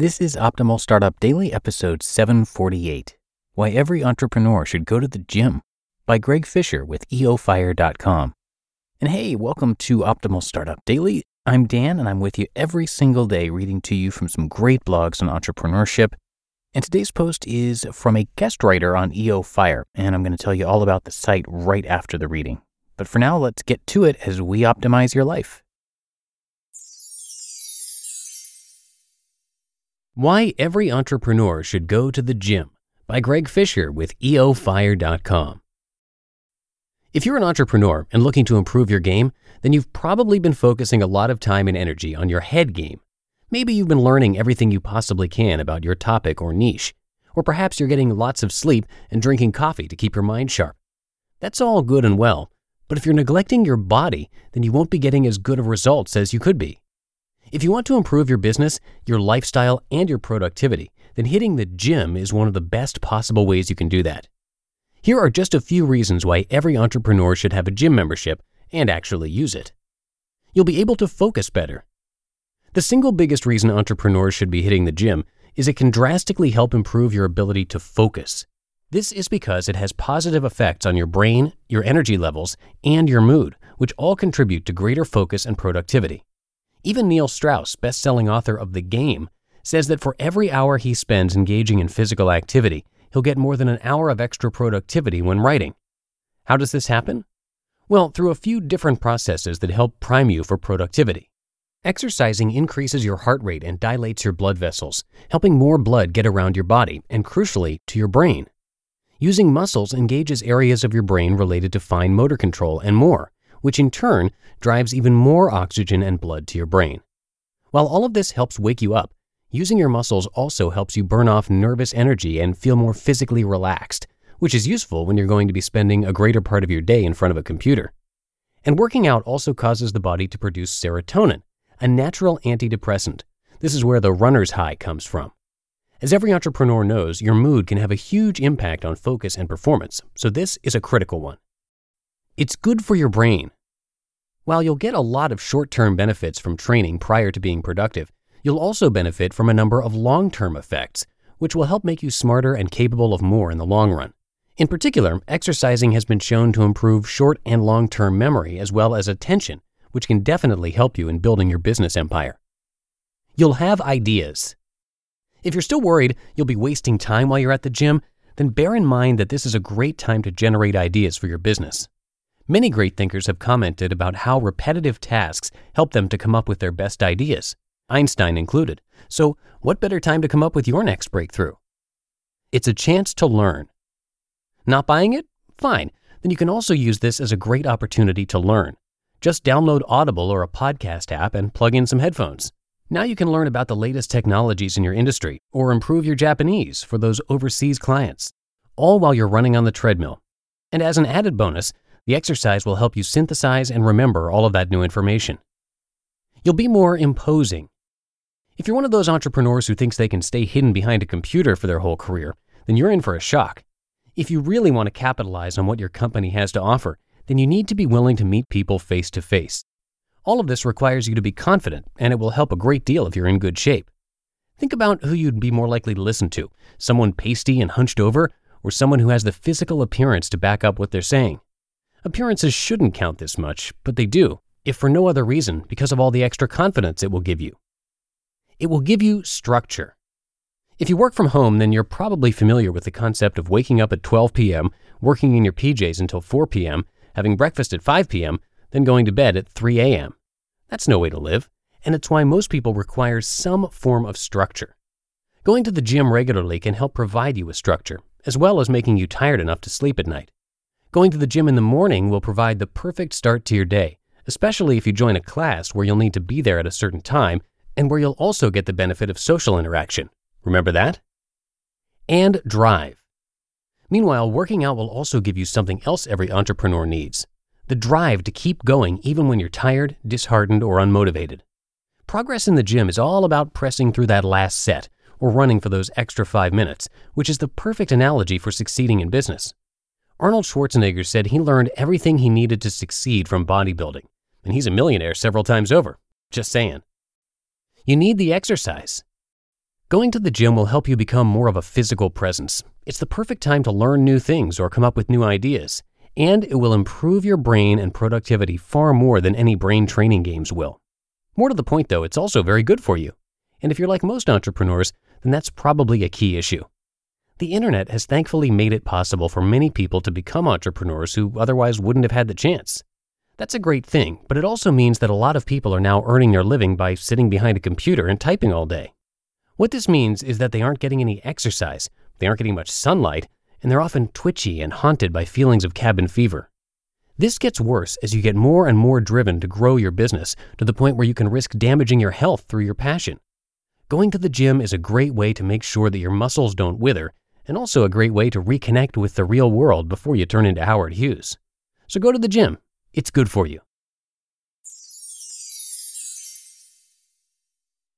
This is Optimal Startup Daily, episode 748 Why Every Entrepreneur Should Go to the Gym by Greg Fisher with EOFire.com. And hey, welcome to Optimal Startup Daily. I'm Dan, and I'm with you every single day reading to you from some great blogs on entrepreneurship. And today's post is from a guest writer on EO Fire, and I'm going to tell you all about the site right after the reading. But for now, let's get to it as we optimize your life. Why Every Entrepreneur Should Go to the Gym by Greg Fisher with EOFire.com. If you're an entrepreneur and looking to improve your game, then you've probably been focusing a lot of time and energy on your head game. Maybe you've been learning everything you possibly can about your topic or niche, or perhaps you're getting lots of sleep and drinking coffee to keep your mind sharp. That's all good and well, but if you're neglecting your body, then you won't be getting as good of results as you could be. If you want to improve your business, your lifestyle, and your productivity, then hitting the gym is one of the best possible ways you can do that. Here are just a few reasons why every entrepreneur should have a gym membership and actually use it. You'll be able to focus better. The single biggest reason entrepreneurs should be hitting the gym is it can drastically help improve your ability to focus. This is because it has positive effects on your brain, your energy levels, and your mood, which all contribute to greater focus and productivity. Even Neil Strauss, best-selling author of The Game, says that for every hour he spends engaging in physical activity, he'll get more than an hour of extra productivity when writing. How does this happen? Well, through a few different processes that help prime you for productivity. Exercising increases your heart rate and dilates your blood vessels, helping more blood get around your body and, crucially, to your brain. Using muscles engages areas of your brain related to fine motor control and more, which in turn drives even more oxygen and blood to your brain. While all of this helps wake you up, using your muscles also helps you burn off nervous energy and feel more physically relaxed, which is useful when you're going to be spending a greater part of your day in front of a computer. And working out also causes the body to produce serotonin, a natural antidepressant. This is where the runner's high comes from. As every entrepreneur knows, your mood can have a huge impact on focus and performance, so this is a critical one. It's good for your brain. While you'll get a lot of short term benefits from training prior to being productive, you'll also benefit from a number of long term effects, which will help make you smarter and capable of more in the long run. In particular, exercising has been shown to improve short and long term memory as well as attention, which can definitely help you in building your business empire. You'll have ideas. If you're still worried you'll be wasting time while you're at the gym, then bear in mind that this is a great time to generate ideas for your business. Many great thinkers have commented about how repetitive tasks help them to come up with their best ideas, Einstein included. So, what better time to come up with your next breakthrough? It's a chance to learn. Not buying it? Fine. Then you can also use this as a great opportunity to learn. Just download Audible or a podcast app and plug in some headphones. Now you can learn about the latest technologies in your industry or improve your Japanese for those overseas clients, all while you're running on the treadmill. And as an added bonus, the exercise will help you synthesize and remember all of that new information. You'll be more imposing. If you're one of those entrepreneurs who thinks they can stay hidden behind a computer for their whole career, then you're in for a shock. If you really want to capitalize on what your company has to offer, then you need to be willing to meet people face to face. All of this requires you to be confident, and it will help a great deal if you're in good shape. Think about who you'd be more likely to listen to someone pasty and hunched over, or someone who has the physical appearance to back up what they're saying. Appearances shouldn't count this much, but they do, if for no other reason because of all the extra confidence it will give you. It will give you structure. If you work from home, then you're probably familiar with the concept of waking up at 12 p.m., working in your PJs until 4 p.m., having breakfast at 5 p.m., then going to bed at 3 a.m. That's no way to live, and it's why most people require some form of structure. Going to the gym regularly can help provide you with structure, as well as making you tired enough to sleep at night. Going to the gym in the morning will provide the perfect start to your day, especially if you join a class where you'll need to be there at a certain time and where you'll also get the benefit of social interaction. Remember that? And drive. Meanwhile, working out will also give you something else every entrepreneur needs the drive to keep going even when you're tired, disheartened, or unmotivated. Progress in the gym is all about pressing through that last set or running for those extra five minutes, which is the perfect analogy for succeeding in business. Arnold Schwarzenegger said he learned everything he needed to succeed from bodybuilding, and he's a millionaire several times over. Just saying. You need the exercise. Going to the gym will help you become more of a physical presence. It's the perfect time to learn new things or come up with new ideas, and it will improve your brain and productivity far more than any brain training games will. More to the point, though, it's also very good for you. And if you're like most entrepreneurs, then that's probably a key issue. The internet has thankfully made it possible for many people to become entrepreneurs who otherwise wouldn't have had the chance. That's a great thing, but it also means that a lot of people are now earning their living by sitting behind a computer and typing all day. What this means is that they aren't getting any exercise, they aren't getting much sunlight, and they're often twitchy and haunted by feelings of cabin fever. This gets worse as you get more and more driven to grow your business to the point where you can risk damaging your health through your passion. Going to the gym is a great way to make sure that your muscles don't wither, and also a great way to reconnect with the real world before you turn into Howard Hughes. So go to the gym, it's good for you.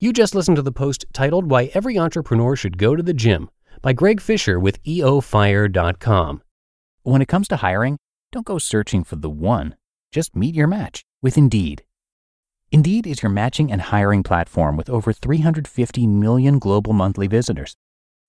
You just listened to the post titled Why Every Entrepreneur Should Go to the Gym by Greg Fisher with EOFire.com. When it comes to hiring, don't go searching for the one. Just meet your match with Indeed. Indeed is your matching and hiring platform with over 350 million global monthly visitors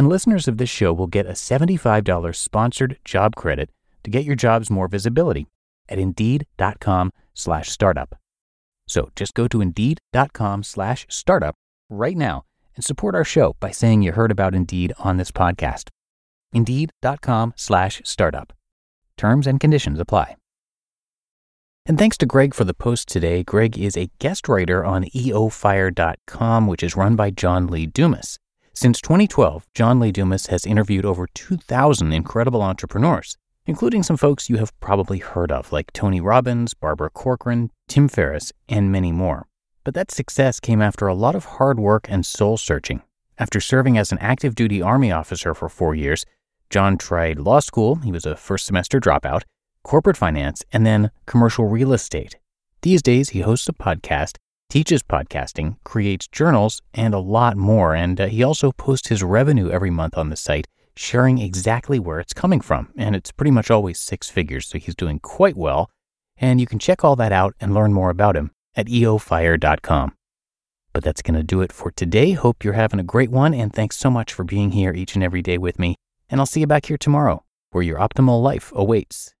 And listeners of this show will get a $75 sponsored job credit to get your jobs more visibility at indeed.com slash startup. So just go to indeed.com slash startup right now and support our show by saying you heard about Indeed on this podcast. Indeed.com slash startup. Terms and conditions apply. And thanks to Greg for the post today. Greg is a guest writer on eofire.com, which is run by John Lee Dumas. Since 2012, John Lee Dumas has interviewed over 2,000 incredible entrepreneurs, including some folks you have probably heard of, like Tony Robbins, Barbara Corcoran, Tim Ferriss, and many more. But that success came after a lot of hard work and soul searching. After serving as an active duty Army officer for four years, John tried law school, he was a first semester dropout, corporate finance, and then commercial real estate. These days, he hosts a podcast, teaches podcasting, creates journals, and a lot more. And uh, he also posts his revenue every month on the site, sharing exactly where it's coming from. And it's pretty much always six figures, so he's doing quite well. And you can check all that out and learn more about him at eofire.com. But that's going to do it for today. Hope you're having a great one, and thanks so much for being here each and every day with me. And I'll see you back here tomorrow, where your optimal life awaits.